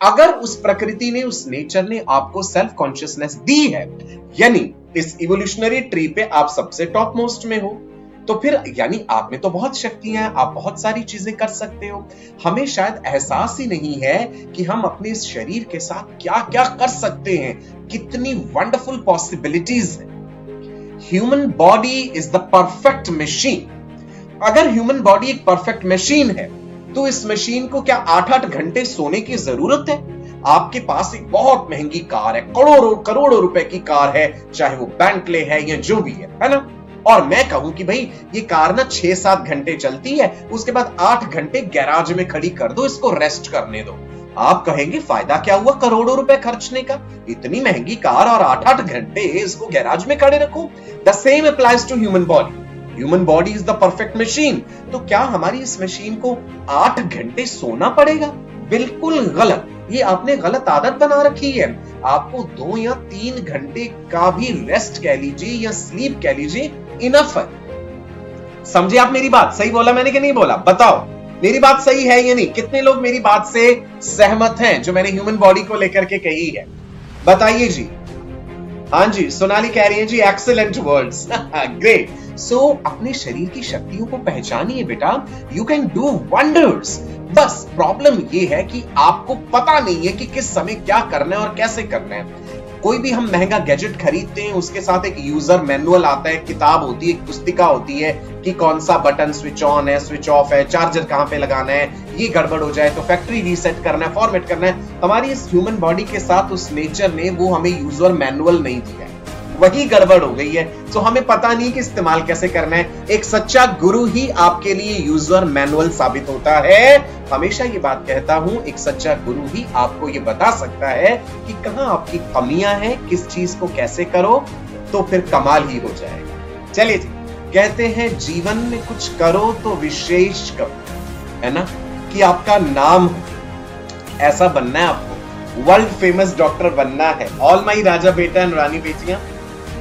अगर उस प्रकृति ने, उस नेचर ने आपको सेल्फ कॉन्शियसनेस दी है, यानी इस इवोल्यूशनरी ट्री पे आप सबसे टॉप मोस्ट में हो तो फिर यानी आप में तो बहुत शक्तियाँ हैं, आप बहुत सारी चीज़ें कर सकते हो। हमें शायद एहसास ही नहीं है कि हम अपने इस शरीर के साथ क्या क्या कर सकते हैं। कितनी वंडरफुल पॉसिबिलिटीज है। Human body is the perfect machine अगर ह्यूमन बॉडी एक परफेक्ट मशीन है तो इस मशीन को क्या आठ आठ घंटे सोने की ज़रूरत है? आपके पास एक बहुत महँगी कार है, करोड़ों करोड़ों रुपए की कार है, चाहे वो बैंकले है या जो भी है है ना? और मैं कहूँ कि भाई, ये कार ना छह सात घंटे चलती है, उसके बाद आठ घंटे गैराज में खड़ी कर दो, इसको रेस्ट करने दो। आप कहेंगे, फ़ायदा क्या हुआ करोड़ों रुपए खर्चने का? इतनी महँगी कार और आठ आठ घंटे इसको गैराज में खड़े रखो। The same applies to human body human body is the perfect machine तो क्या हमारी इस मशीन को आठ घंटे सोना पड़ेगा? बिल्कुल गलत। ये आपने गलत आदत बना रखी है। आपको दो या तीन घंटे का भी रेस्ट कह लीजिए या स्लीप कह लीजिए इनफ है। समझे आप मेरी बात? सही बोला मैंने कि नहीं बोला? बताओ। मेरी बात सही है या नहीं? कितने लोग मेरी बात से सहमत हैं, जो मैंने ह्यूमन बॉडी को लेकर के कही है? बताइए जी। हाँ जी, सोनाली कह रही है, जी एक्सेलेंट वर्ड्स ग्रेट सो अपने शरीर की शक्तियों को पहचानिए बेटा. यू कैन डू वंडर्स बस प्रॉब्लम ये है कि आपको पता नहीं है कि किस समय क्या करना है और कैसे करना है. कोई भी हम महँगा गैजेट खरीदते हैं, उसके साथ एक यूज़र मैनुअल आता है, किताब होती है पुस्तिका होती है कि कौन सा बटन स्विच ऑन है स्विच ऑफ़ है चार्जर कहाँ पे लगाना है, ये गड़बड़ हो जाए तो फैक्ट्री रीसेट करना है फॉर्मेट करना है। हमारी इस ह्यूमन बॉडी के साथ, उस नेचर ने वो हमें यूज़र मैनुअल नहीं दिया है। वही गड़बड़ हो गई है। तो हमें पता नहीं कि इस्तेमाल कैसे करना है। एक सच्चा गुरु ही आपके लिए यूज़र मैनुअल साबित होता है। हमेशा ये बात कहता हूँ, एक सच्चा गुरु ही आपको ये बता सकता है कि कहाँ आपकी कमियाँ हैं, किस चीज़ को कैसे करो तो फिर कमाल ही हो जाएगा। चलिए जी, कहते हैं, जीवन में कुछ करो तो विशेष करो, है ना? कि आपका नाम ऐसा बनना है आपको। वर्ल्ड फ़ेमस डॉक्टर बनना है। ऑल माई राजा बेटा एंड रानी बेटियाँ,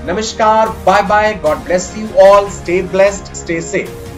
नमस्कार bye bye God bless you all stay blessed stay safe